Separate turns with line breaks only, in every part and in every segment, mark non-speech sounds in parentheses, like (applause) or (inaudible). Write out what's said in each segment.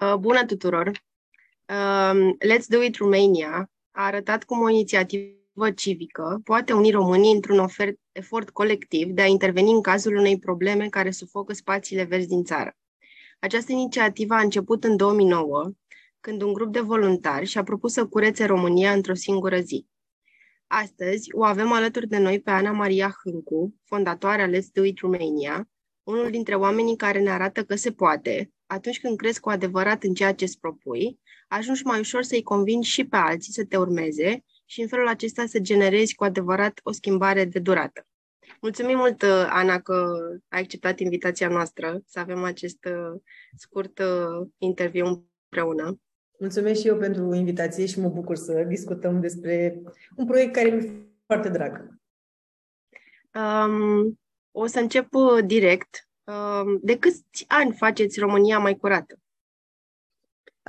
Uh, bună tuturor! Uh, Let's Do It Romania a arătat cum o inițiativă civică poate uni românii într-un ofert, efort colectiv de a interveni în cazul unei probleme care sufocă spațiile verzi din țară. Această inițiativă a început în 2009, când un grup de voluntari și-a propus să curețe România într-o singură zi. Astăzi o avem alături de noi pe Ana Maria Hâncu, fondatoarea Let's Do It Romania, unul dintre oamenii care ne arată că se poate, atunci când crezi cu adevărat în ceea ce îți propui, ajungi mai ușor să-i convingi și pe alții să te urmeze și în felul acesta să generezi cu adevărat o schimbare de durată. Mulțumim mult, Ana, că ai acceptat invitația noastră să avem acest uh, scurt uh, interviu împreună.
Mulțumesc și eu pentru invitație și mă bucur să discutăm despre un proiect care mi-e foarte drag.
Um, o să încep uh, direct. Um, de câți ani faceți România mai curată?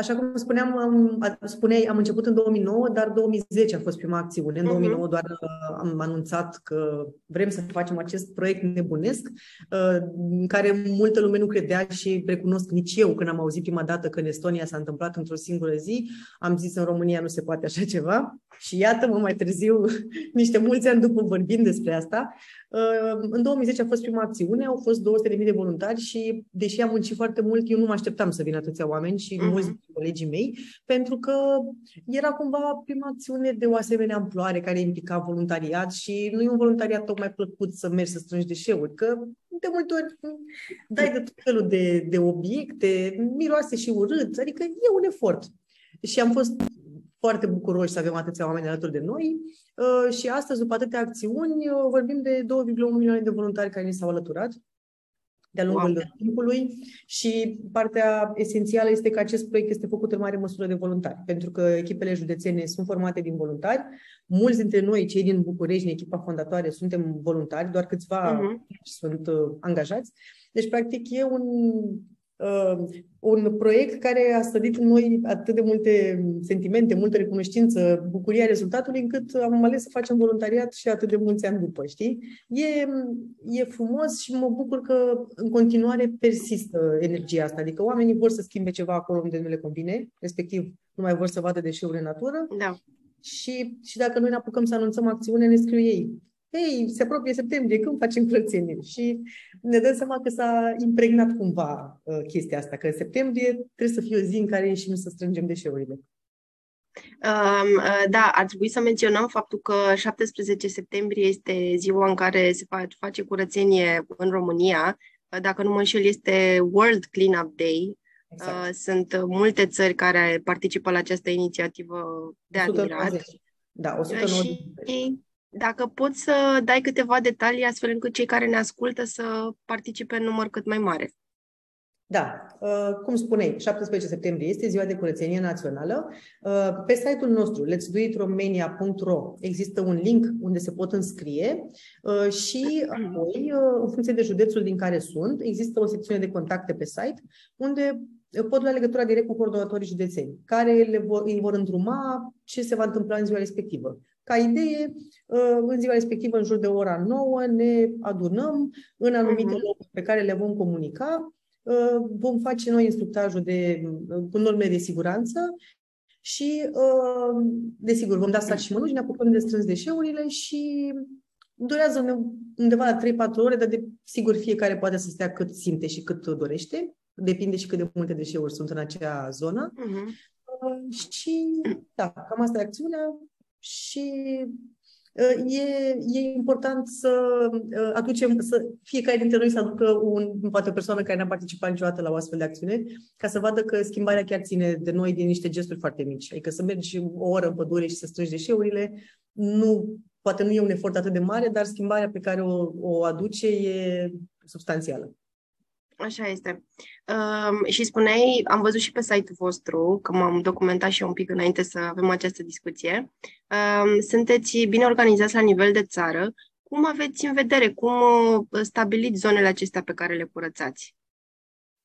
Așa cum spuneam, am, spuneai, am început în 2009, dar 2010 a fost prima acțiune. În 2009 mhm. doar uh, am anunțat că vrem să facem acest proiect nebunesc, uh, în care multă lume nu credea și recunosc nici eu când am auzit prima dată că în Estonia s-a întâmplat într-o singură zi, am zis în România nu se poate așa ceva. Și iată-mă mai târziu, (laughs) niște mulți ani după vorbind despre asta, uh, în 2010 a fost prima acțiune, au fost 200.000 de voluntari și, deși am muncit foarte mult, eu nu mă așteptam să vină atâția oameni și uh-huh. mulți colegii mei, pentru că era cumva prima acțiune de o asemenea amploare care implica voluntariat și nu e un voluntariat tocmai plăcut să mergi să strângi deșeuri, că de multe ori dai de tot felul de, de obiecte, miroase și urât, adică e un efort. Și am fost foarte bucuroși să avem atâția oameni alături de noi uh, și astăzi, după atâtea acțiuni, uh, vorbim de 2,1 milioane de voluntari care ni s-au alăturat de-a lungul wow. timpului și partea esențială este că acest proiect este făcut în mare măsură de voluntari, pentru că echipele județene sunt formate din voluntari. Mulți dintre noi, cei din București, în echipa fondatoare, suntem voluntari, doar câțiva uh-huh. sunt uh, angajați. Deci, practic, e un uh, un proiect care a stădit în noi atât de multe sentimente, multă recunoștință, bucuria rezultatului, încât am ales să facem voluntariat și atât de mulți ani după, știi? E, e frumos și mă bucur că în continuare persistă energia asta, adică oamenii vor să schimbe ceva acolo unde nu le convine, respectiv nu mai vor să vadă deșeurile în natură.
Da.
Și, și dacă noi ne apucăm să anunțăm acțiune, ne scriu ei hei, se apropie septembrie, când facem curățenie? Și ne dăm seama că s-a impregnat cumva uh, chestia asta, că în septembrie trebuie să fie o zi în care ieșim să strângem deșeurile.
Um, uh, da, ar trebui să menționăm faptul că 17 septembrie este ziua în care se face curățenie în România. Uh, dacă nu mă înșel, este World Cleanup Day. Exact. Uh, sunt multe țări care participă la această inițiativă de
190. admirat. Da, 190. Și
dacă poți să dai câteva detalii astfel încât cei care ne ascultă să participe în număr cât mai mare.
Da, uh, cum spuneai, 17 septembrie este ziua de curățenie națională. Uh, pe site-ul nostru, letsdoitromania.ro, există un link unde se pot înscrie uh, și apoi, în funcție de județul din care sunt, există o secțiune de contacte pe site unde pot lua legătura direct cu coordonatorii județeni, care le vor, îi vor îndruma ce se va întâmpla în ziua respectivă. Ca idee, uh, în ziua respectivă, în jur de ora 9, ne adunăm în anumite uh-huh. locuri pe care le vom comunica. Uh, vom face noi instructajul de, uh, cu norme de siguranță și, desigur, vom da stat și mănuși, ne apucăm de strâns deșeurile și durează undeva la 3-4 ore, dar de sigur fiecare poate să stea cât simte și cât dorește. Depinde și cât de multe deșeuri sunt în acea zonă. Uh-huh. Și, da, cam asta e acțiunea și uh, e, e important să uh, aducem, să fiecare dintre noi să aducă un, poate o persoană care n-a participat niciodată la o astfel de acțiune, ca să vadă că schimbarea chiar ține de noi din niște gesturi foarte mici. Adică să mergi o oră în pădure și să strângi deșeurile, nu, poate nu e un efort atât de mare, dar schimbarea pe care o, o aduce e substanțială.
Așa este. Um, și spuneai, am văzut și pe site-ul vostru, că m-am documentat și eu un pic înainte să avem această discuție. Um, sunteți bine organizați la nivel de țară. Cum aveți în vedere, cum uh, stabiliți zonele acestea pe care le curățați?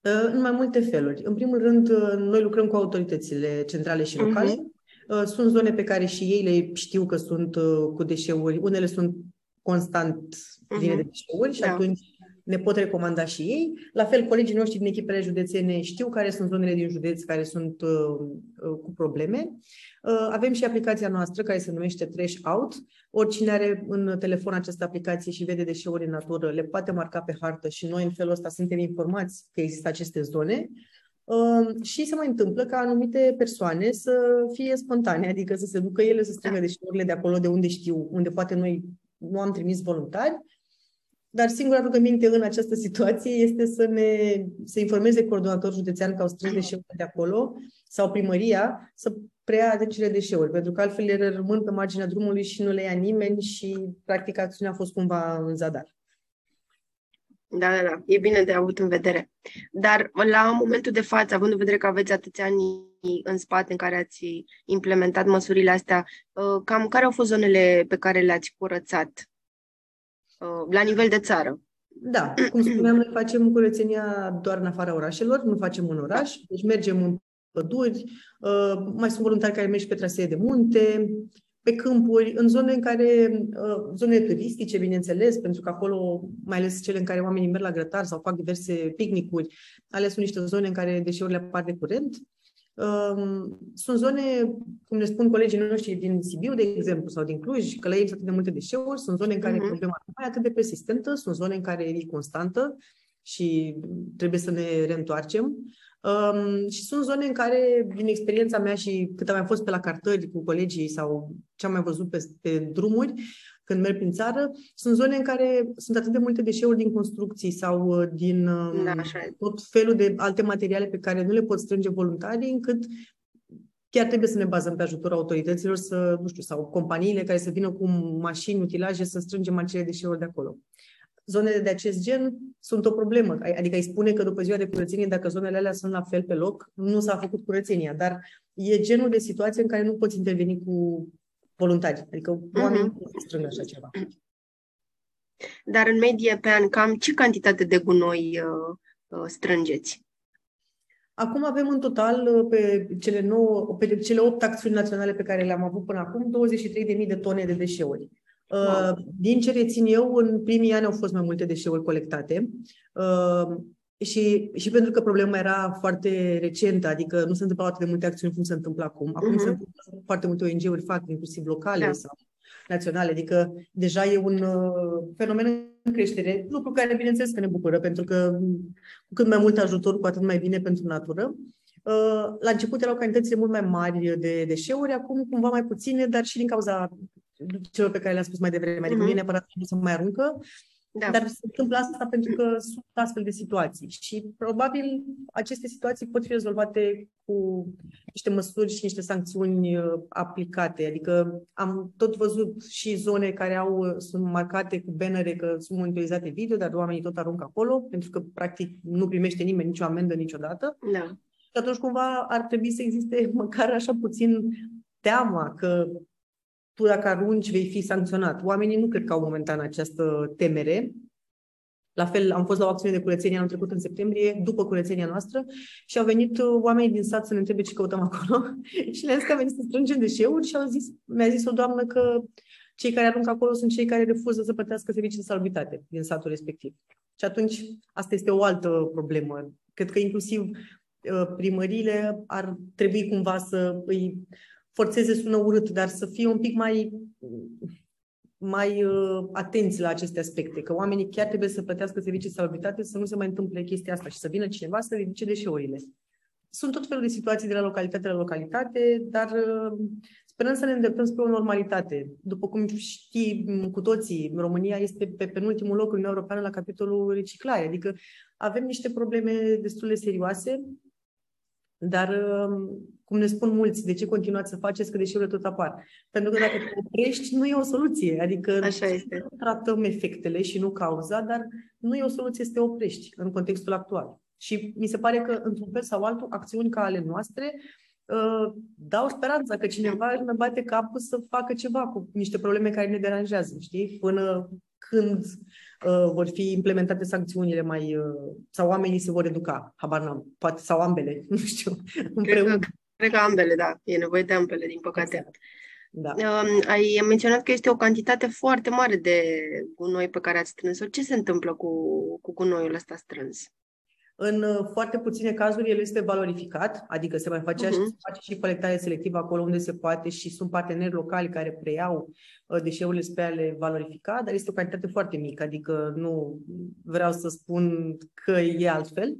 Uh, în mai multe feluri. În primul rând, uh, noi lucrăm cu autoritățile centrale și locale. Uh-huh. Sunt zone pe care și ei le știu că sunt cu deșeuri. Unele sunt constant pline uh-huh. de deșeuri și da. atunci ne pot recomanda și ei. La fel, colegii noștri din echipele județene știu care sunt zonele din județ care sunt uh, uh, cu probleme. Uh, avem și aplicația noastră care se numește Trash Out. Oricine are în telefon această aplicație și vede deșeuri în natură, le poate marca pe hartă și noi în felul ăsta suntem informați că există aceste zone. Uh, și se mai întâmplă ca anumite persoane să fie spontane, adică să se ducă ele să strângă deșeurile de acolo de unde știu, unde poate noi nu am trimis voluntari, dar singura rugăminte în această situație este să ne să informeze coordonatorul județean că au strâns deșeurile de acolo sau primăria să preia decile deșeuri, pentru că altfel ele rămân pe marginea drumului și nu le ia nimeni și practic acțiunea a fost cumva în zadar.
Da, da, da. E bine de avut în vedere. Dar la momentul de față, având în vedere că aveți atâția ani în spate în care ați implementat măsurile astea, uh, cam care au fost zonele pe care le-ați curățat uh, la nivel de țară?
Da, cum spuneam, noi facem curățenia doar în afara orașelor, nu facem în oraș, deci mergem în păduri, uh, mai sunt voluntari care merg și pe trasee de munte, pe câmpuri, în zone în care, uh, zone turistice, bineînțeles, pentru că acolo, mai ales cele în care oamenii merg la grătar sau fac diverse picnicuri, ales sunt niște zone în care deșeurile apar de curent. Um, sunt zone, cum ne spun colegii noștri din Sibiu, de exemplu, sau din Cluj, că la ei sunt atât de multe deșeuri, sunt zone în care uh-huh. problema nu mai atât de persistentă, sunt zone în care e constantă și trebuie să ne reîntoarcem. Um, și sunt zone în care, din experiența mea și cât am mai fost pe la cartări cu colegii sau ce am mai văzut pe, pe drumuri, când merg prin țară, sunt zone în care sunt atât de multe deșeuri din construcții sau uh, din um, da, tot felul de alte materiale pe care nu le pot strânge voluntarii, încât chiar trebuie să ne bazăm pe ajutorul autorităților să, nu știu, sau companiile care să vină cu mașini, utilaje să strângem acele deșeuri de acolo zonele de acest gen sunt o problemă. Adică îi spune că după ziua de curățenie, dacă zonele alea sunt la fel pe loc, nu s-a făcut curățenia. Dar e genul de situație în care nu poți interveni cu voluntari. Adică oamenii uh-huh. nu strâng așa ceva. (clears throat)
Dar în medie pe an, cam ce cantitate de gunoi uh, uh, strângeți?
Acum avem în total, uh, pe cele, nouă, pe cele 8 acțiuni naționale pe care le-am avut până acum, 23.000 de tone de deșeuri. Uh, din ce rețin eu, în primii ani au fost mai multe deșeuri colectate uh, și, și pentru că problema era foarte recentă, adică nu se întâmplau atât de multe acțiuni cum se întâmplă acum. Acum uh-huh. se întâmplă foarte multe ONG-uri fac, inclusiv locale da. sau naționale, adică deja e un uh, fenomen în creștere, lucru care bineînțeles că ne bucură, pentru că cu cât mai mult ajutor, cu atât mai bine pentru natură. La început erau cantitățile mult mai mari de deșeuri, acum cumva mai puține, dar și din cauza celor pe care le-am spus mai devreme. Adică uh-huh. nu e mhm. neapărat să mai aruncă, da. Dar se întâmplă asta pentru că sunt astfel de situații și probabil aceste situații pot fi rezolvate cu niște măsuri și niște sancțiuni uh, aplicate. Adică am tot văzut și zone care au, uh, sunt marcate cu bannere că sunt monitorizate video, dar oamenii tot aruncă acolo pentru că practic nu primește nimeni nicio amendă niciodată.
Da.
Și atunci cumva ar trebui să existe măcar așa puțin teama că tu dacă arunci vei fi sancționat. Oamenii nu cred că au momentan această temere. La fel, am fost la o acțiune de curățenie anul trecut în septembrie, după curățenia noastră, și au venit uh, oamenii din sat să ne întrebe ce căutăm acolo. (laughs) și le-am zis că am venit să strângem deșeuri și au zis, mi-a zis o doamnă că cei care aruncă acolo sunt cei care refuză să plătească servicii de salubritate din satul respectiv. Și atunci, asta este o altă problemă. Cred că inclusiv uh, primările ar trebui cumva să îi forțeze sună urât, dar să fie un pic mai, mai uh, atenți la aceste aspecte, că oamenii chiar trebuie să plătească servicii de salubritate, să nu se mai întâmple chestia asta și să vină cineva să ridice deșeurile. Sunt tot felul de situații de la localitate la localitate, dar uh, sperăm să ne îndreptăm spre o normalitate. După cum știi cu toții, România este pe penultimul loc în Europeană la capitolul reciclare, adică avem niște probleme destul de serioase dar, um, cum ne spun mulți, de ce continuați să faceți că deșeurile tot apar? Pentru că dacă te oprești, nu e o soluție. Adică
Așa este.
tratăm efectele și nu cauza, dar nu e o soluție să te oprești în contextul actual. Și mi se pare că, într-un fel sau altul, acțiuni ca ale noastre uh, dau speranța că cineva își mai bate capul să facă ceva cu niște probleme care ne deranjează, știi? Până când uh, vor fi implementate sancțiunile mai... Uh, sau oamenii se vor educa, habar n-am, poate, sau ambele, (laughs) nu știu,
împreună. Cred că, cred că ambele, da, e nevoie de ambele, din păcate. Exact. Da. Um, ai menționat că este o cantitate foarte mare de gunoi pe care ați strâns-o. Ce se întâmplă cu, cu gunoiul ăsta strâns?
În uh, foarte puține cazuri el este valorificat, adică se mai face, uh-huh. și, se face și colectare selectivă acolo unde se poate și sunt parteneri locali care preiau uh, deșeurile spre a le valorifica, dar este o cantitate foarte mică, adică nu vreau să spun că e altfel.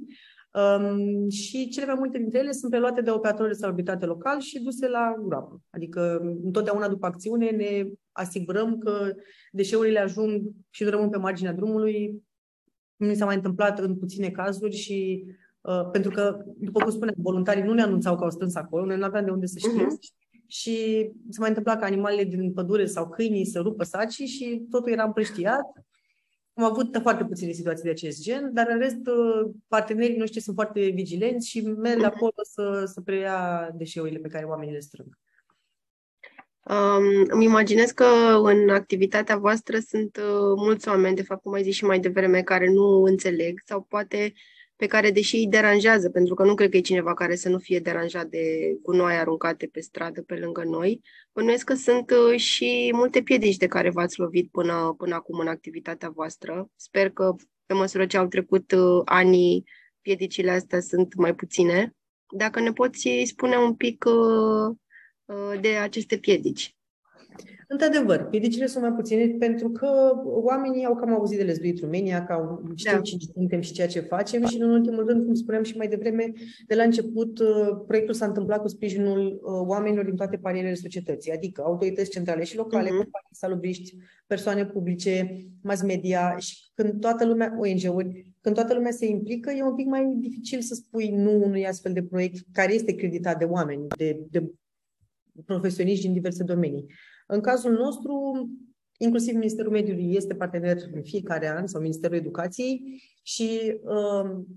Um, și cele mai multe dintre ele sunt preluate de operatorul de salubritate local și duse la groapă. Adică întotdeauna după acțiune ne asigurăm că deșeurile ajung și nu rămân pe marginea drumului. Mi s-a mai întâmplat în puține cazuri și uh, pentru că, după cum spuneam, voluntarii nu ne anunțau că au strâns acolo, noi nu aveam de unde să știm. Uh-huh. Și se mai întâmpla ca animalele din pădure sau câinii să rupă sacii și totul era împrăștiat am avut foarte puține situații de acest gen, dar în rest uh, partenerii noștri sunt foarte vigilenți și merg acolo să, să preia deșeurile pe care oamenii le strâng.
Um, îmi imaginez că în activitatea voastră sunt uh, mulți oameni, de fapt, cum ai zis și mai devreme, care nu înțeleg sau poate pe care, deși îi deranjează, pentru că nu cred că e cineva care să nu fie deranjat de gunoi aruncate pe stradă pe lângă noi, bănuiesc că sunt uh, și multe piedici de care v-ați lovit până, până acum în activitatea voastră. Sper că, pe măsură ce au trecut uh, anii, piedicile astea sunt mai puține. Dacă ne poți spune un pic uh, de aceste piedici.
Într-adevăr, piedicile sunt mai puține pentru că oamenii au cam auzit de Lesduit România, că au știu da. cine suntem și ceea ce facem și, în ultimul rând, cum spuneam și mai devreme, de la început, uh, proiectul s-a întâmplat cu sprijinul uh, oamenilor din toate parierele societății, adică autorități centrale și locale, uh-huh. companii salubriști, persoane publice, mass media și când toată lumea, ONG-uri, când toată lumea se implică, e un pic mai dificil să spui nu unui astfel de proiect care este creditat de oameni, de, de profesioniști din diverse domenii. În cazul nostru, inclusiv Ministerul Mediului este partener în fiecare an sau Ministerul Educației și um,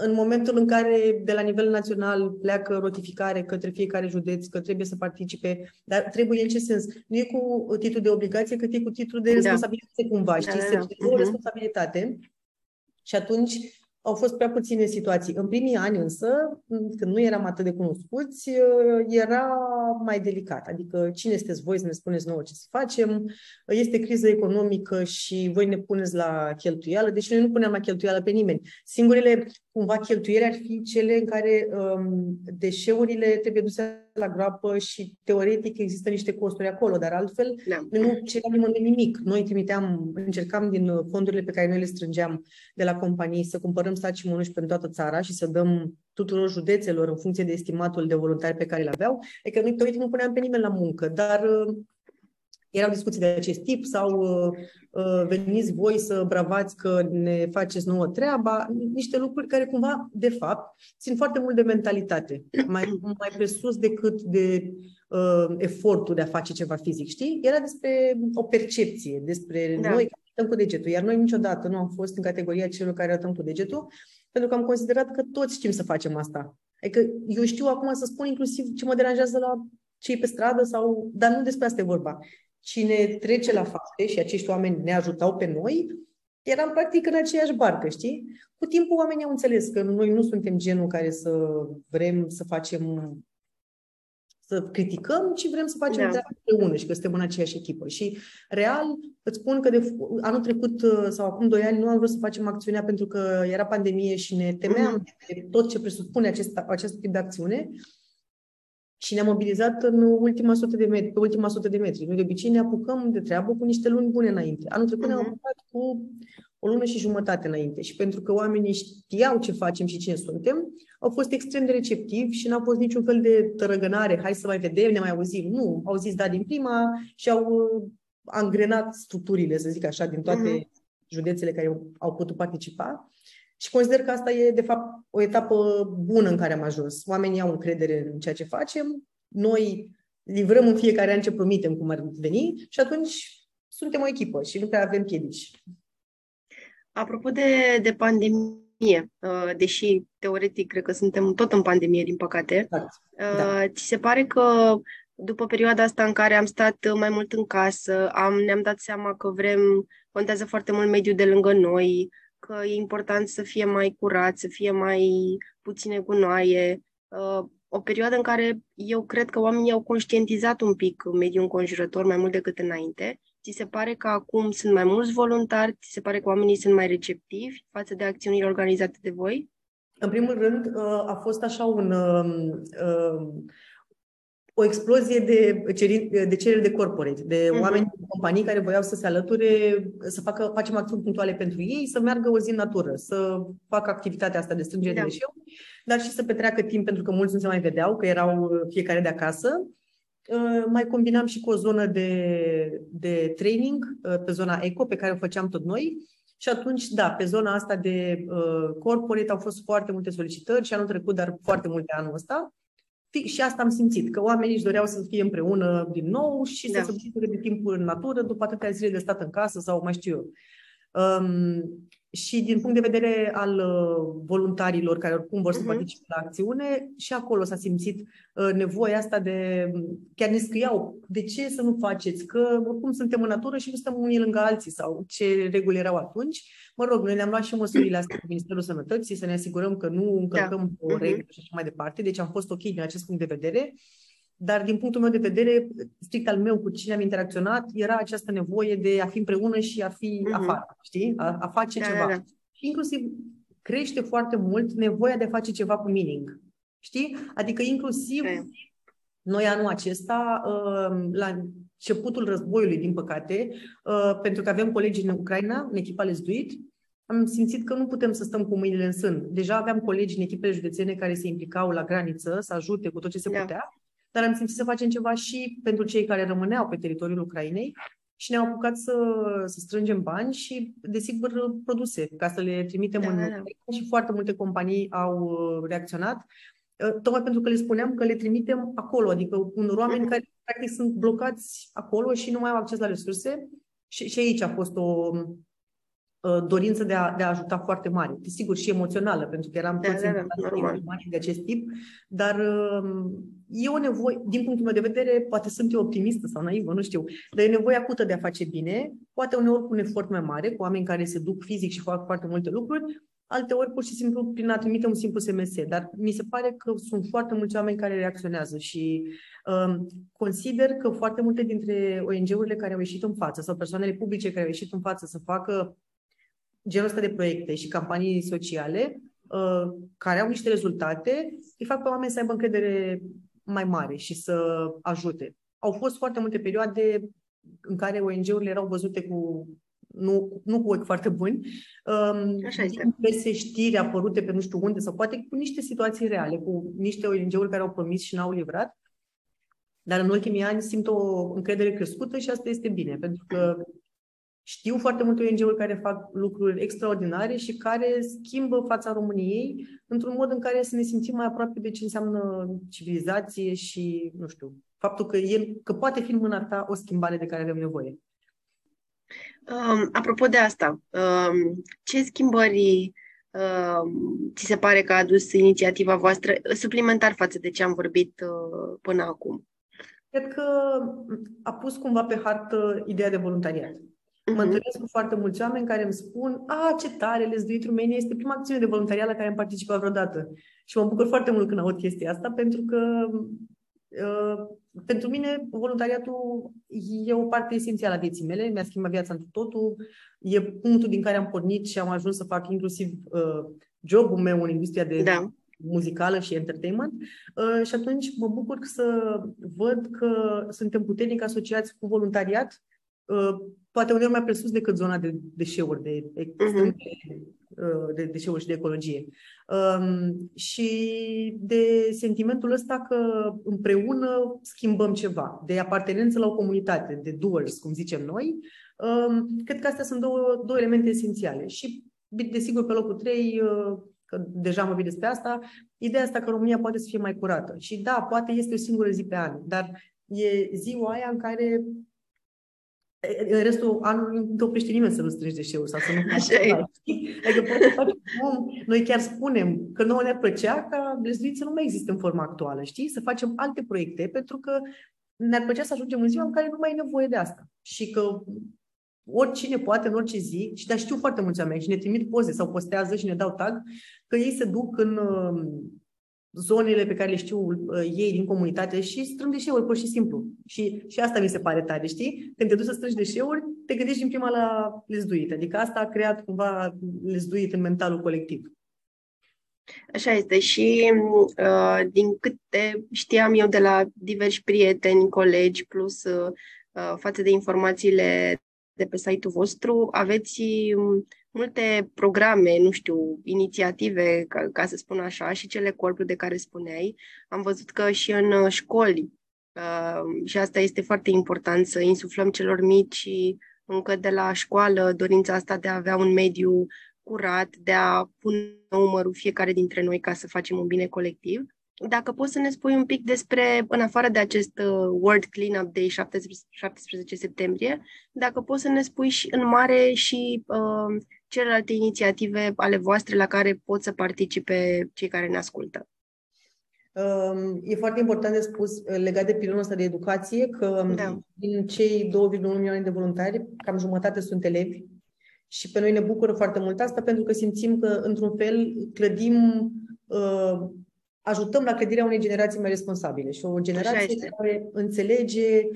în momentul în care de la nivel național pleacă notificare către fiecare județ că trebuie să participe, dar trebuie în ce sens? Nu e cu titlul de obligație, cât e cu titlul de da. responsabilitate da. cumva, știi? Da, da, da. Se o uh-huh. responsabilitate și atunci au fost prea puține situații. În primii ani însă, când nu eram atât de cunoscuți, era mai delicat. Adică cine sunteți voi să ne spuneți nouă ce să facem? Este criză economică și voi ne puneți la cheltuială. Deci noi nu puneam la cheltuială pe nimeni. Singurele cumva cheltuieli ar fi cele în care um, deșeurile trebuie duse la groapă și teoretic există niște costuri acolo, dar altfel da. nu ceream nimănui nimic. Noi trimiteam, încercam din fondurile pe care noi le strângeam de la companii să cumpărăm saci mănuși pentru toată țara și să dăm tuturor județelor în funcție de estimatul de voluntari pe care le aveau. Adică noi teoretic nu puneam pe nimeni la muncă, dar erau discuții de acest tip sau uh, uh, veniți voi să bravați că ne faceți nouă treaba, niște lucruri care cumva, de fapt, țin foarte mult de mentalitate, mai, mai presus decât de uh, efortul de a face ceva fizic, știi? Era despre o percepție, despre da. noi care arătăm cu degetul, iar noi niciodată nu am fost în categoria celor care arătăm cu degetul, pentru că am considerat că toți știm să facem asta. Adică eu știu acum să spun inclusiv ce mă deranjează la cei pe stradă, sau, dar nu despre asta e vorba cine trece la fapte și acești oameni ne ajutau pe noi, eram practic în aceeași barcă, știi? Cu timpul oamenii au înțeles că noi nu suntem genul care să vrem să facem să criticăm, ci vrem să facem da. treaba împreună și că suntem în aceeași echipă. Și real, îți spun că de anul trecut sau acum doi ani nu am vrut să facem acțiunea pentru că era pandemie și ne temeam mm-hmm. de tot ce presupune acest, acest tip de acțiune și ne-am mobilizat în ultima sută de metri, pe ultima sută de metri. Noi de obicei ne apucăm de treabă cu niște luni bune înainte. Anul trecut uh-huh. ne-am mhm. apucat cu o lună și jumătate înainte. Și pentru că oamenii știau ce facem și cine suntem, au fost extrem de receptivi și n-a fost niciun fel de tărăgânare, hai să mai vedem, ne mai auzim. Nu, au zis da din prima și au uh, angrenat structurile, să zic așa, din toate uh-huh. județele care au, au putut participa. Și consider că asta e, de fapt, o etapă bună în care am ajuns. Oamenii au încredere în ceea ce facem, noi livrăm în fiecare an ce promitem cum ar veni și atunci suntem o echipă și nu prea avem piedici.
Apropo de, de pandemie, uh, deși teoretic cred că suntem tot în pandemie, din păcate, exact. da. ți se pare că după perioada asta în care am stat mai mult în casă, am, ne-am dat seama că vrem, contează foarte mult mediul de lângă noi, că e important să fie mai curat, să fie mai puține gunoaie. Uh, o perioadă în care eu cred că oamenii au conștientizat un pic mediul înconjurător mai mult decât înainte. Ți se pare că acum sunt mai mulți voluntari? Ți se pare că oamenii sunt mai receptivi față de acțiunile organizate de voi?
În primul rând, uh, a fost așa un, um, um, o explozie de, de cereri de corporate, de uh-huh. oameni de companii care voiau să se alăture, să facă, facem acțiuni punctuale pentru ei, să meargă o zi în natură, să facă activitatea asta de strângere da. de deșeuri, dar și să petreacă timp, pentru că mulți nu se mai vedeau, că erau fiecare de acasă. Uh, mai combinam și cu o zonă de, de training uh, pe zona eco, pe care o făceam tot noi. Și atunci, da, pe zona asta de uh, corporate au fost foarte multe solicitări și anul trecut, dar foarte multe anul ăsta. Și asta am simțit, că oamenii își doreau să fie împreună din nou și da. să se bucure de timp în natură după atâtea zile de stat în casă sau mai știu eu. Um, și din punct de vedere al uh, voluntarilor care oricum vor să uh-huh. participe la acțiune, și acolo s-a simțit uh, nevoia asta de. chiar ne scriau, de ce să nu faceți? Că oricum suntem în natură și nu stăm unii lângă alții sau ce reguli erau atunci. Mă rog, noi ne-am luat și măsurile astea cu Ministerul Sănătății să ne asigurăm că nu încălcăm da. o regulă uh-huh. și așa mai departe. Deci am fost ok din acest punct de vedere. Dar din punctul meu de vedere, strict al meu cu cine am interacționat, era această nevoie de a fi împreună și a fi uh-huh. afară, știi? A, a face da, ceva. Da, da. Și inclusiv crește foarte mult nevoia de a face ceva cu meaning. Știi? Adică inclusiv okay. noi anul acesta, uh, la începutul războiului, din păcate, uh, pentru că avem colegi în Ucraina, în echipa Let's Do It, am simțit că nu putem să stăm cu mâinile în sân. Deja aveam colegi în echipele județene care se implicau la graniță să ajute cu tot ce se da. putea dar am simțit să facem ceva și pentru cei care rămâneau pe teritoriul Ucrainei și ne-am apucat să, să strângem bani și, desigur, produse ca să le trimitem da, în da, da. și foarte multe companii au uh, reacționat uh, tocmai pentru că le spuneam că le trimitem acolo, adică unor oameni mm-hmm. care practic sunt blocați acolo și nu mai au acces la resurse și, și aici a fost o, Uh, dorință de a, de a ajuta foarte mare. Desigur, și emoțională, pentru că eram da, toți da, da, de acest tip, dar um, e o nevoie, din punctul meu de vedere, poate sunt eu optimistă sau naivă, nu știu, dar e nevoie acută de a face bine, poate uneori cu un efort mai mare, cu oameni care se duc fizic și fac foarte multe lucruri, alte ori pur și simplu prin a trimite un simplu SMS. Dar mi se pare că sunt foarte mulți oameni care reacționează și um, consider că foarte multe dintre ONG-urile care au ieșit în față sau persoanele publice care au ieșit în față să facă genul ăsta de proiecte și campanii sociale uh, care au niște rezultate, îi fac pe oameni să aibă încredere mai mare și să ajute. Au fost foarte multe perioade în care ONG-urile erau văzute cu nu, nu cu ochi foarte buni, um, Așa este. peste știri apărute pe nu știu unde sau poate cu niște situații reale, cu niște ONG-uri care au promis și n-au livrat. Dar în ultimii ani simt o încredere crescută și asta este bine, pentru că știu foarte multe ONG-uri care fac lucruri extraordinare și care schimbă fața României într-un mod în care să ne simțim mai aproape de ce înseamnă civilizație și, nu știu, faptul că, el, că poate fi în mâna ta o schimbare de care avem nevoie.
Um, apropo de asta, um, ce schimbări um, ți se pare că a adus inițiativa voastră suplimentar față de ce am vorbit uh, până acum?
Cred că a pus cumva pe hartă ideea de voluntariat. Mă mhm. întâlnesc cu foarte mulți oameni care îmi spun a, ce tare, Let's Do It Romania este prima acțiune de voluntariat la care am participat vreodată. Și mă bucur foarte mult când aud chestia asta, pentru că uh, pentru mine voluntariatul e o parte esențială a vieții mele, mi-a schimbat viața într totul, e punctul din care am pornit și am ajuns să fac inclusiv uh, jobul meu în industria de da. muzicală și entertainment uh, și atunci mă bucur să văd că suntem puternic asociați cu voluntariat Uh, poate uneori mai presus decât zona de deșeuri, de, uh-huh. de, de deșeuri și de ecologie. Um, și de sentimentul ăsta că împreună schimbăm ceva, de apartenență la o comunitate, de doers, cum zicem noi. Um, cred că astea sunt două, două elemente esențiale. Și, desigur, pe locul trei, uh, că deja am vorbit despre asta, ideea asta că România poate să fie mai curată. Și da, poate este o singură zi pe an, dar e ziua aia în care în restul anului nu te oprește nimeni să nu strângi deșeuri sau să nu faci Adică poți să faci cum noi chiar spunem că nouă ne-ar plăcea ca Blesduit să nu mai existe în forma actuală, știi? Să facem alte proiecte pentru că ne-ar plăcea să ajungem în ziua în care nu mai e nevoie de asta. Și că oricine poate în orice zi, și dar știu foarte mulți oameni și ne trimit poze sau postează și ne dau tag, că ei se duc în zonele pe care le știu uh, ei din comunitate și strâng deșeuri, pur și simplu. Și, și asta mi se pare tare, știi? Când te duci să strângi deșeuri, te gândești din prima la lezduit. Adică asta a creat cumva lezduit în mentalul colectiv.
Așa este și uh, din câte știam eu de la diversi prieteni, colegi, plus uh, uh față de informațiile de pe site-ul vostru, aveți um, multe programe, nu știu, inițiative, ca, ca să spun așa, și cele corpuri de care spuneai. Am văzut că și în uh, școli, uh, și asta este foarte important, să insuflăm celor mici încă de la școală dorința asta de a avea un mediu curat, de a pune umărul fiecare dintre noi ca să facem un bine colectiv. Dacă poți să ne spui un pic despre, în afară de acest uh, World Cleanup Day 17, 17 septembrie, dacă poți să ne spui și în mare și uh, celelalte inițiative ale voastre la care pot să participe cei care ne ascultă.
Um, e foarte important de spus uh, legat de pilonul ăsta de educație că um, da. din cei 2,1 milioane de voluntari, cam jumătate sunt elevi și pe noi ne bucură foarte mult asta pentru că simțim că, într-un fel, clădim, uh, ajutăm la clădirea unei generații mai responsabile și o generație care înțelege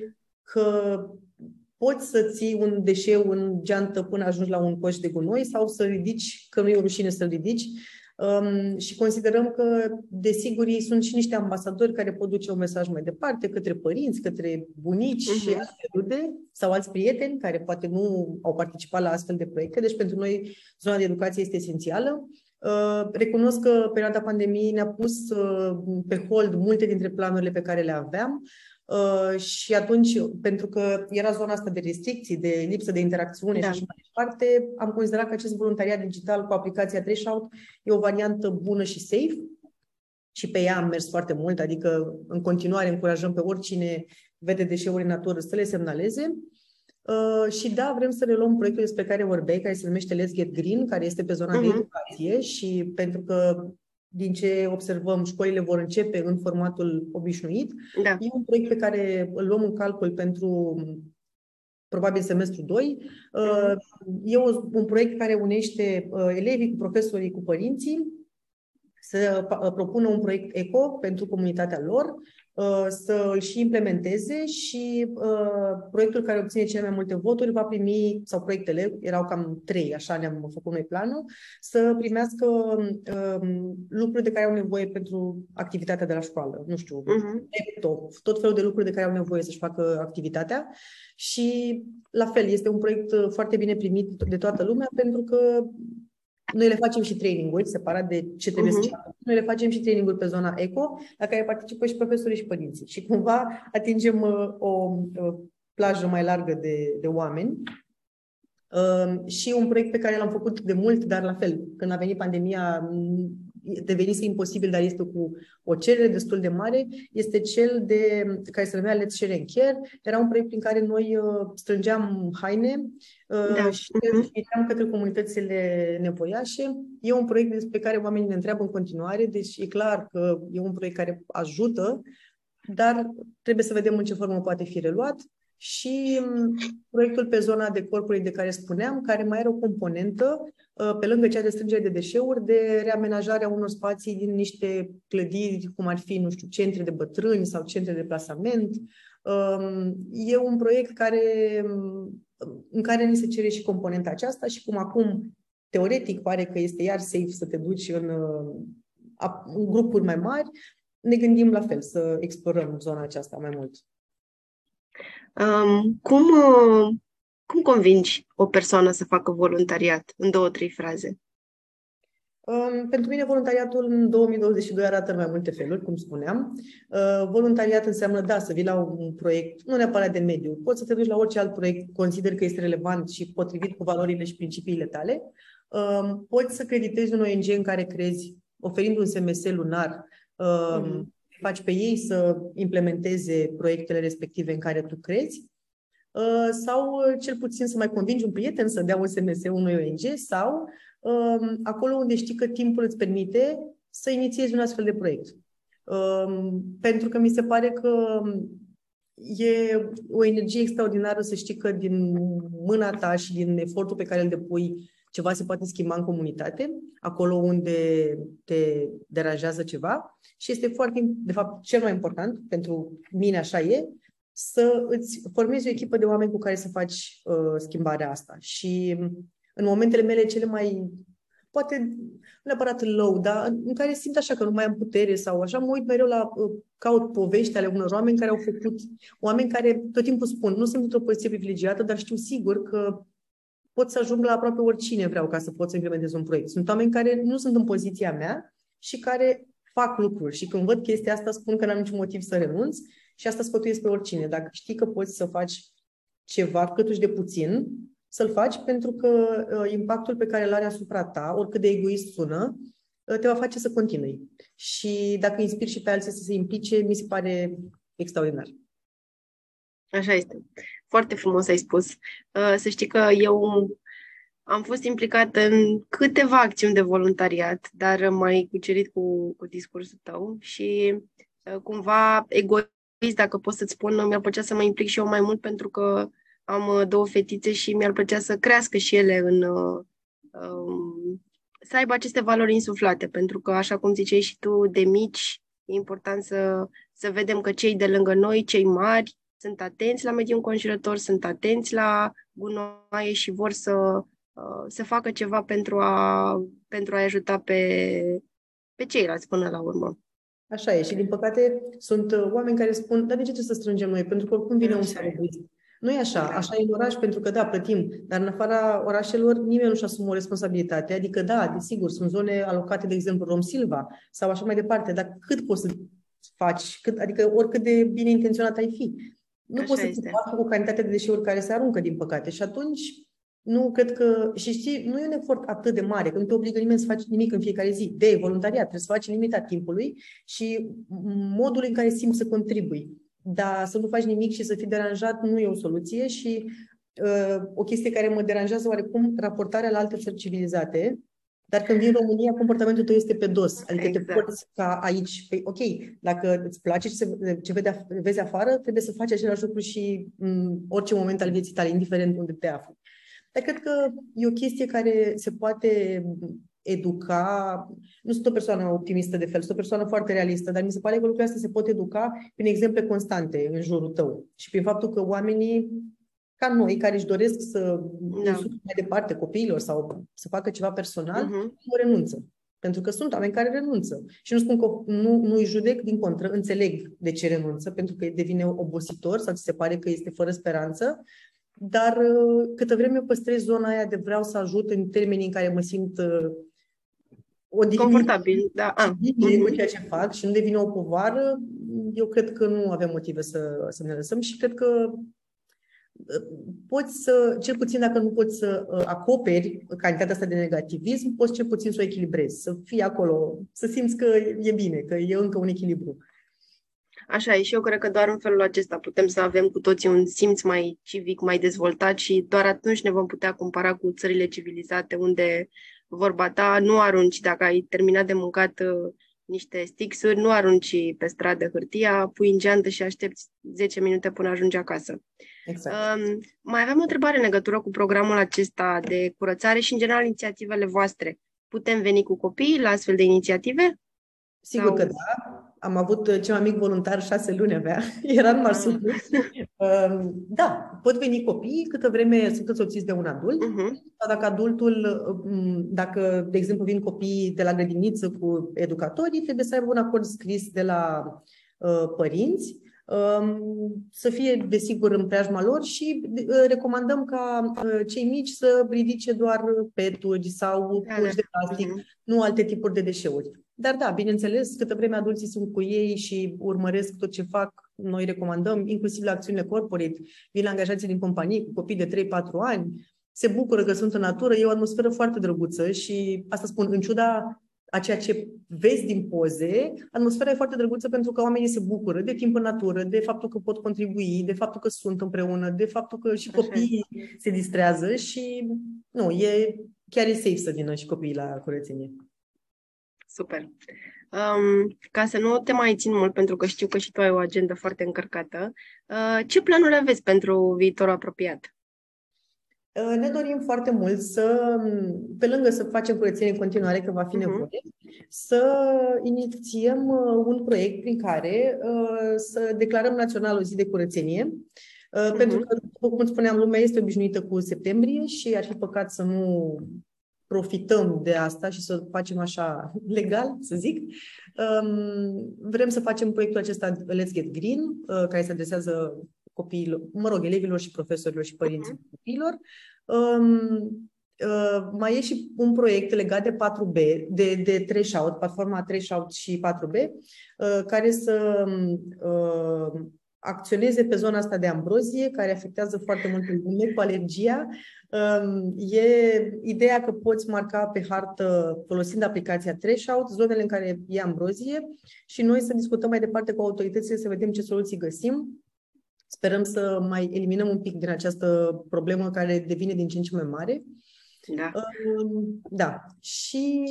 că poți să ții un deșeu în geantă până ajungi la un coș de gunoi sau să ridici, că nu e o rușine să-l ridici. Um, și considerăm că, desigur, ei sunt și niște ambasadori care pot duce un mesaj mai departe către părinți, către bunici uh-huh. și alte rude sau alți prieteni care poate nu au participat la astfel de proiecte. Deci, pentru noi, zona de educație este esențială. Uh, recunosc că perioada pandemiei ne-a pus uh, pe hold multe dintre planurile pe care le aveam. Uh, și atunci, pentru că era zona asta de restricții, de lipsă de interacțiune da. și așa mai departe, am considerat că acest voluntariat digital cu aplicația Threshold e o variantă bună și safe și pe ea am mers foarte mult, adică în continuare încurajăm pe oricine vede deșeuri în natură să le semnaleze. Uh, și da, vrem să reluăm proiectul despre care vorbeai, care se numește Let's Get Green, care este pe zona uh-huh. de mhm. educație și pentru că din ce observăm, școlile vor începe în formatul obișnuit. Da. E un proiect pe care îl luăm în calcul pentru probabil semestru 2. Uh, e un proiect care unește uh, elevii cu profesorii, cu părinții, să uh, propună un proiect eco pentru comunitatea lor Uh, să îl și implementeze și uh, proiectul care obține cele mai multe voturi va primi, sau proiectele, erau cam trei, așa ne-am făcut noi planul, să primească uh, lucruri de care au nevoie pentru activitatea de la școală. Nu știu, uh-huh. laptop, tot felul de lucruri de care au nevoie să-și facă activitatea. Și, la fel, este un proiect uh, foarte bine primit de toată lumea pentru că noi le facem și traininguri separat de ce trebuie uh-huh. să facă. Noi le facem și traininguri pe zona eco, la care participă și profesorii și părinții. Și cumva atingem uh, o uh, plajă mai largă de, de oameni. Uh, și un proiect pe care l-am făcut de mult, dar la fel, când a venit pandemia, devenise imposibil, dar este cu o cerere destul de mare, este cel de, care se numea Let's Share and Care. Era un proiect prin care noi uh, strângeam haine uh, da. și uh-huh. către comunitățile nevoiașe. E un proiect despre care oamenii ne întreabă în continuare, deci e clar că e un proiect care ajută, dar trebuie să vedem în ce formă poate fi reluat și mm, proiectul pe zona de corpuri de care spuneam, care mai are o componentă, uh, pe lângă cea de strângere de deșeuri, de reamenajarea unor spații din niște clădiri, cum ar fi, nu știu, centre de bătrâni sau centre de plasament. Um, e un proiect care, mm, în care ni se cere și componenta aceasta și cum acum, teoretic, pare că este iar safe să te duci în, uh, în grupuri mai mari, ne gândim la fel, să explorăm zona aceasta mai mult.
Um, cum, uh, cum convingi o persoană să facă voluntariat? În două, trei fraze.
Um, pentru mine voluntariatul în 2022 arată în mai multe feluri, cum spuneam. Uh, voluntariat înseamnă, da, să vii la un proiect, nu neapărat de mediu. Poți să te duci la orice alt proiect, consider că este relevant și potrivit cu valorile și principiile tale. Uh, poți să creditezi un ONG în care crezi, oferind un SMS lunar, uh, mm faci pe ei să implementeze proiectele respective în care tu crezi, uh, sau uh, cel puțin să mai convingi un prieten să dea un SMS unui ONG sau um, acolo unde știi că timpul îți permite să inițiezi un astfel de proiect. Um, pentru că mi se pare că e o energie extraordinară să știi că din mâna ta și din efortul pe care îl depui ceva se poate schimba în comunitate, acolo unde te deranjează ceva și este foarte, de fapt, cel mai important, pentru mine așa e, să îți formezi o echipă de oameni cu care să faci uh, schimbarea asta. Și în momentele mele cele mai, poate nu neapărat low, dar în care simt așa că nu mai am putere sau așa, mă uit mereu la, uh, caut povești ale unor oameni care au făcut, oameni care tot timpul spun, nu sunt într-o poziție privilegiată, dar știu sigur că pot să ajung la aproape oricine vreau ca să pot să implementez un proiect. Sunt oameni care nu sunt în poziția mea și care fac lucruri și când văd chestia asta spun că n-am niciun motiv să renunț și asta sfătuiesc pe oricine. Dacă știi că poți să faci ceva câtuși de puțin, să-l faci pentru că uh, impactul pe care îl are asupra ta, oricât de egoist sună, uh, te va face să continui. Și dacă inspiri și pe alții să se implice, mi se pare extraordinar.
Așa este. Foarte frumos ai spus. Uh, să știi că eu am fost implicată în câteva acțiuni de voluntariat, dar mai cucerit cu, cu discursul tău și uh, cumva egoist, dacă pot să-ți spun, mi-ar plăcea să mă implic și eu mai mult pentru că am uh, două fetițe și mi-ar plăcea să crească și ele în um, să aibă aceste valori insuflate, pentru că, așa cum ziceai și tu, de mici, e important să, să vedem că cei de lângă noi, cei mari, sunt atenți la mediul înconjurător, sunt atenți la gunoaie și vor să, uh, să facă ceva pentru a, pentru a ajuta pe, pe ceilalți până la urmă.
Așa e și din păcate sunt uh, oameni care spun, dar de ce trebuie să strângem noi? Pentru că oricum vine așa un salubist. Nu e așa. Da. Așa e în oraș, pentru că da, plătim. Dar în afara orașelor nimeni nu-și asumă o responsabilitate. Adică da, desigur, sunt zone alocate, de exemplu, Rom Silva sau așa mai departe. Dar cât poți să faci? Cât, adică oricât de bine intenționat ai fi. Nu Așa poți să este. faci o cantitate de deșeuri care se aruncă, din păcate. Și atunci, nu cred că... Și știi, nu e un efort atât de mare, că nu te obligă nimeni să faci nimic în fiecare zi. De voluntariat, trebuie să faci limitat timpului și modul în care simți să contribui. Dar să nu faci nimic și să fii deranjat nu e o soluție și uh, o chestie care mă deranjează oarecum raportarea la alte țări civilizate, dar când vii în România, comportamentul tău este pe dos. Adică exact. te porți ca aici. Păi, ok, dacă îți place ce, se, ce vede, vezi afară, trebuie să faci același lucru și în orice moment al vieții tale, indiferent unde te afli. Dar cred că e o chestie care se poate educa. Nu sunt o persoană optimistă de fel, sunt o persoană foarte realistă, dar mi se pare că lucrurile astea se pot educa prin exemple constante în jurul tău și prin faptul că oamenii ca noi, care își doresc să da. mai departe copiilor sau să facă ceva personal, uh-huh. nu renunță. Pentru că sunt oameni care renunță. Și nu spun că nu, nu îi judec, din contră, înțeleg de ce renunță, pentru că devine obositor sau ți se pare că este fără speranță, dar uh, câtă vreme eu păstrez zona aia de vreau să ajut în termenii în care mă simt uh,
o Confortabil, da.
Ah. cu ceea ce fac și nu devine o povară, eu cred că nu avem motive să, să ne lăsăm și cred că poți să, cel puțin dacă nu poți să uh, acoperi cantitatea asta de negativism, poți cel puțin să o echilibrezi, să fii acolo, să simți că e bine, că e încă un echilibru.
Așa e și eu cred că doar în felul acesta putem să avem cu toții un simț mai civic, mai dezvoltat și doar atunci ne vom putea compara cu țările civilizate unde vorba ta nu arunci dacă ai terminat de mâncat uh, niște stixuri, nu arunci pe stradă hârtia, pui în geantă și aștepți 10 minute până ajungi acasă.
Exact.
Um, mai avem o întrebare în legătură cu programul acesta de curățare și, în general, inițiativele voastre. Putem veni cu copiii la astfel de inițiative?
Sigur Sau... că da. Am avut uh, cel mai mic voluntar șase luni avea. (laughs) Era în marsuplu. Uh, da, pot veni copiii câtă vreme sunt însoțiți de un adult. Uh-huh. Sau dacă adultul, um, dacă, de exemplu, vin copiii de la grădiniță cu educatorii, trebuie să aibă un acord scris de la uh, părinți să fie, desigur, în preajma lor și uh, recomandăm ca uh, cei mici să ridice doar peturi sau da, puși de plastic, uh-huh. nu alte tipuri de deșeuri. Dar da, bineînțeles, câtă vreme adulții sunt cu ei și urmăresc tot ce fac, noi recomandăm, inclusiv la acțiunile corporate, vin angajații din companii cu copii de 3-4 ani, se bucură că sunt în natură, e o atmosferă foarte drăguță și asta spun, în ciuda a ceea ce vezi din poze, atmosfera e foarte drăguță pentru că oamenii se bucură de timp în natură, de faptul că pot contribui, de faptul că sunt împreună, de faptul că și copiii Așa. se distrează și nu, e chiar e safe să vină și copiii la curățenie.
Super. Um, ca să nu te mai țin mult, pentru că știu că și tu ai o agendă foarte încărcată, uh, ce planuri aveți pentru viitorul apropiat?
Uh, ne dorim foarte mult să, pe lângă să facem curățenie în continuare, că va fi uh-huh. nevoie, să inițiem uh, un proiect prin care uh, să declarăm național o zi de curățenie, uh-huh. pentru că, după cum spuneam, lumea este obișnuită cu septembrie și ar fi păcat să nu profităm de asta și să facem așa (laughs) legal, să zic. Um, vrem să facem proiectul acesta Let's Get Green, uh, care se adresează copiilor, mă rog, elevilor și profesorilor și părinții uh-huh. copiilor. Um, uh, mai e și un proiect legat de 4B, de, de Threshout, platforma Threshout și 4B, uh, care să uh, acționeze pe zona asta de ambrozie, care afectează foarte mult lume cu alergia. Um, e ideea că poți marca pe hartă, folosind aplicația Threshout, zonele în care e ambrozie și noi să discutăm mai departe cu autoritățile să vedem ce soluții găsim Sperăm să mai eliminăm un pic din această problemă care devine din ce în ce mai mare.
Da.
Da. Și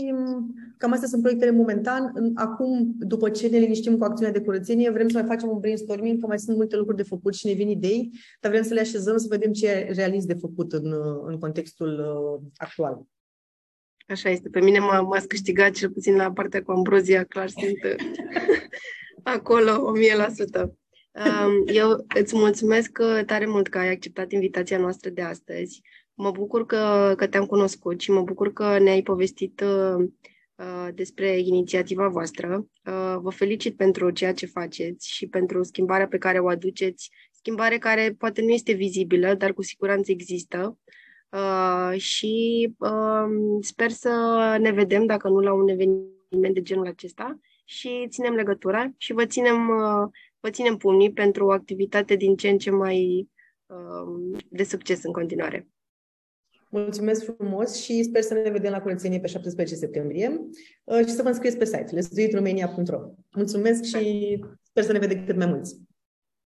cam astea sunt proiectele momentan. Acum, după ce ne liniștim cu acțiunea de curățenie, vrem să mai facem un brainstorming, că mai sunt multe lucruri de făcut și ne vin idei, dar vrem să le așezăm să vedem ce e realist de făcut în, în contextul uh, actual.
Așa este. Pe mine m-a, m-ați câștigat cel puțin la partea cu ambrozia, clar sunt (laughs) acolo, o mie la sută. Eu îți mulțumesc tare mult că ai acceptat invitația noastră de astăzi. Mă bucur că, că te-am cunoscut și mă bucur că ne-ai povestit uh, uh, despre inițiativa voastră. Uh, vă felicit pentru ceea ce faceți și pentru schimbarea pe care o aduceți, schimbare care poate nu este vizibilă, dar cu siguranță există. Uh, și uh, sper să ne vedem, dacă nu la un eveniment de genul acesta, și ținem legătura și vă ținem uh, vă ținem pumnii pentru o activitate din ce în ce mai um, de succes în continuare.
Mulțumesc frumos și sper să ne vedem la curățenie pe 17 septembrie uh, și să vă înscrieți pe site lesduitromania.ro Mulțumesc și sper să ne vedem cât mai mulți!